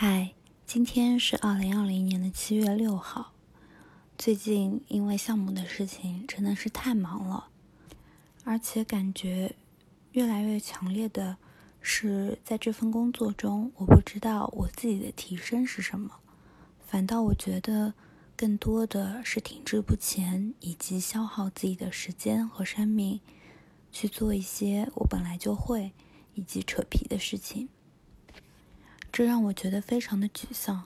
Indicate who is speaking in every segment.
Speaker 1: 嗨，今天是二零二零年的七月六号。最近因为项目的事情真的是太忙了，而且感觉越来越强烈的是，在这份工作中，我不知道我自己的提升是什么，反倒我觉得更多的是停滞不前，以及消耗自己的时间和生命去做一些我本来就会以及扯皮的事情。这让我觉得非常的沮丧，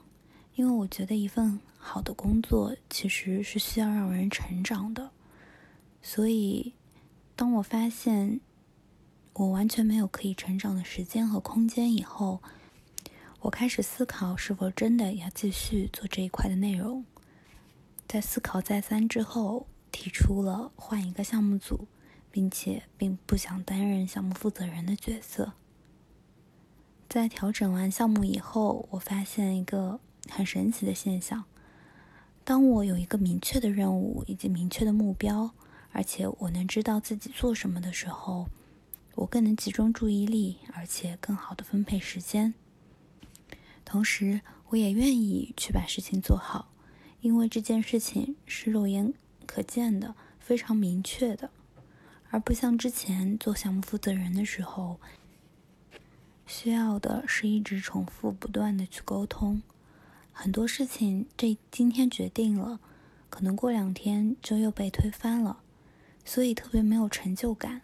Speaker 1: 因为我觉得一份好的工作其实是需要让人成长的。所以，当我发现我完全没有可以成长的时间和空间以后，我开始思考是否真的要继续做这一块的内容。在思考再三之后，提出了换一个项目组，并且并不想担任项目负责人的角色。在调整完项目以后，我发现一个很神奇的现象：当我有一个明确的任务以及明确的目标，而且我能知道自己做什么的时候，我更能集中注意力，而且更好的分配时间。同时，我也愿意去把事情做好，因为这件事情是肉眼可见的、非常明确的，而不像之前做项目负责人的时候。需要的是一直重复不断的去沟通，很多事情这今天决定了，可能过两天就又被推翻了，所以特别没有成就感，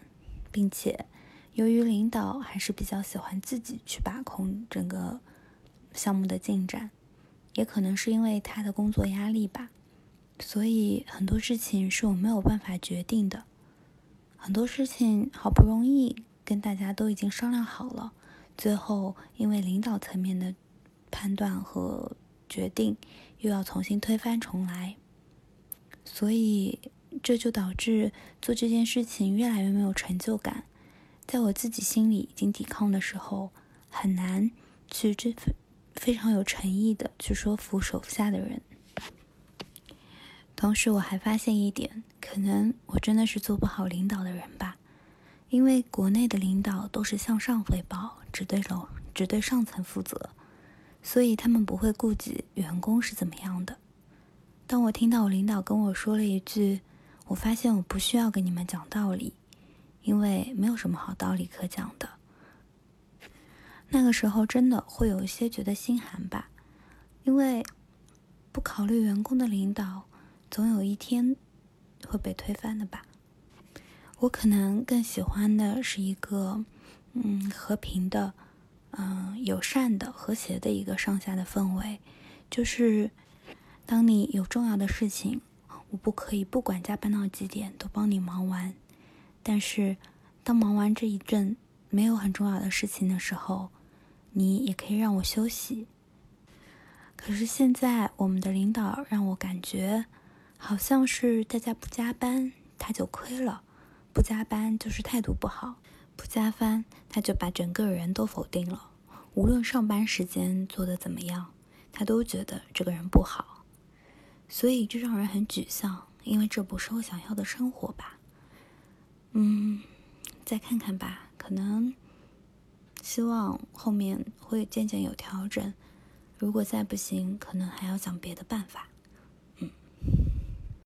Speaker 1: 并且由于领导还是比较喜欢自己去把控整个项目的进展，也可能是因为他的工作压力吧，所以很多事情是我没有办法决定的，很多事情好不容易跟大家都已经商量好了。最后，因为领导层面的判断和决定，又要重新推翻重来，所以这就导致做这件事情越来越没有成就感。在我自己心里已经抵抗的时候，很难去这份非常有诚意的去说服手下的人。同时，我还发现一点，可能我真的是做不好领导的人吧。因为国内的领导都是向上汇报，只对楼只对上层负责，所以他们不会顾及员工是怎么样的。当我听到我领导跟我说了一句：“我发现我不需要跟你们讲道理，因为没有什么好道理可讲的。”那个时候真的会有一些觉得心寒吧，因为不考虑员工的领导，总有一天会被推翻的吧。我可能更喜欢的是一个，嗯，和平的，嗯，友善的、和谐的一个上下的氛围。就是，当你有重要的事情，我不可以不管加班到几点都帮你忙完。但是，当忙完这一阵没有很重要的事情的时候，你也可以让我休息。可是现在，我们的领导让我感觉，好像是大家不加班，他就亏了。不加班就是态度不好，不加班他就把整个人都否定了。无论上班时间做的怎么样，他都觉得这个人不好，所以这让人很沮丧，因为这不是我想要的生活吧。嗯，再看看吧，可能希望后面会渐渐有调整。如果再不行，可能还要想别的办法。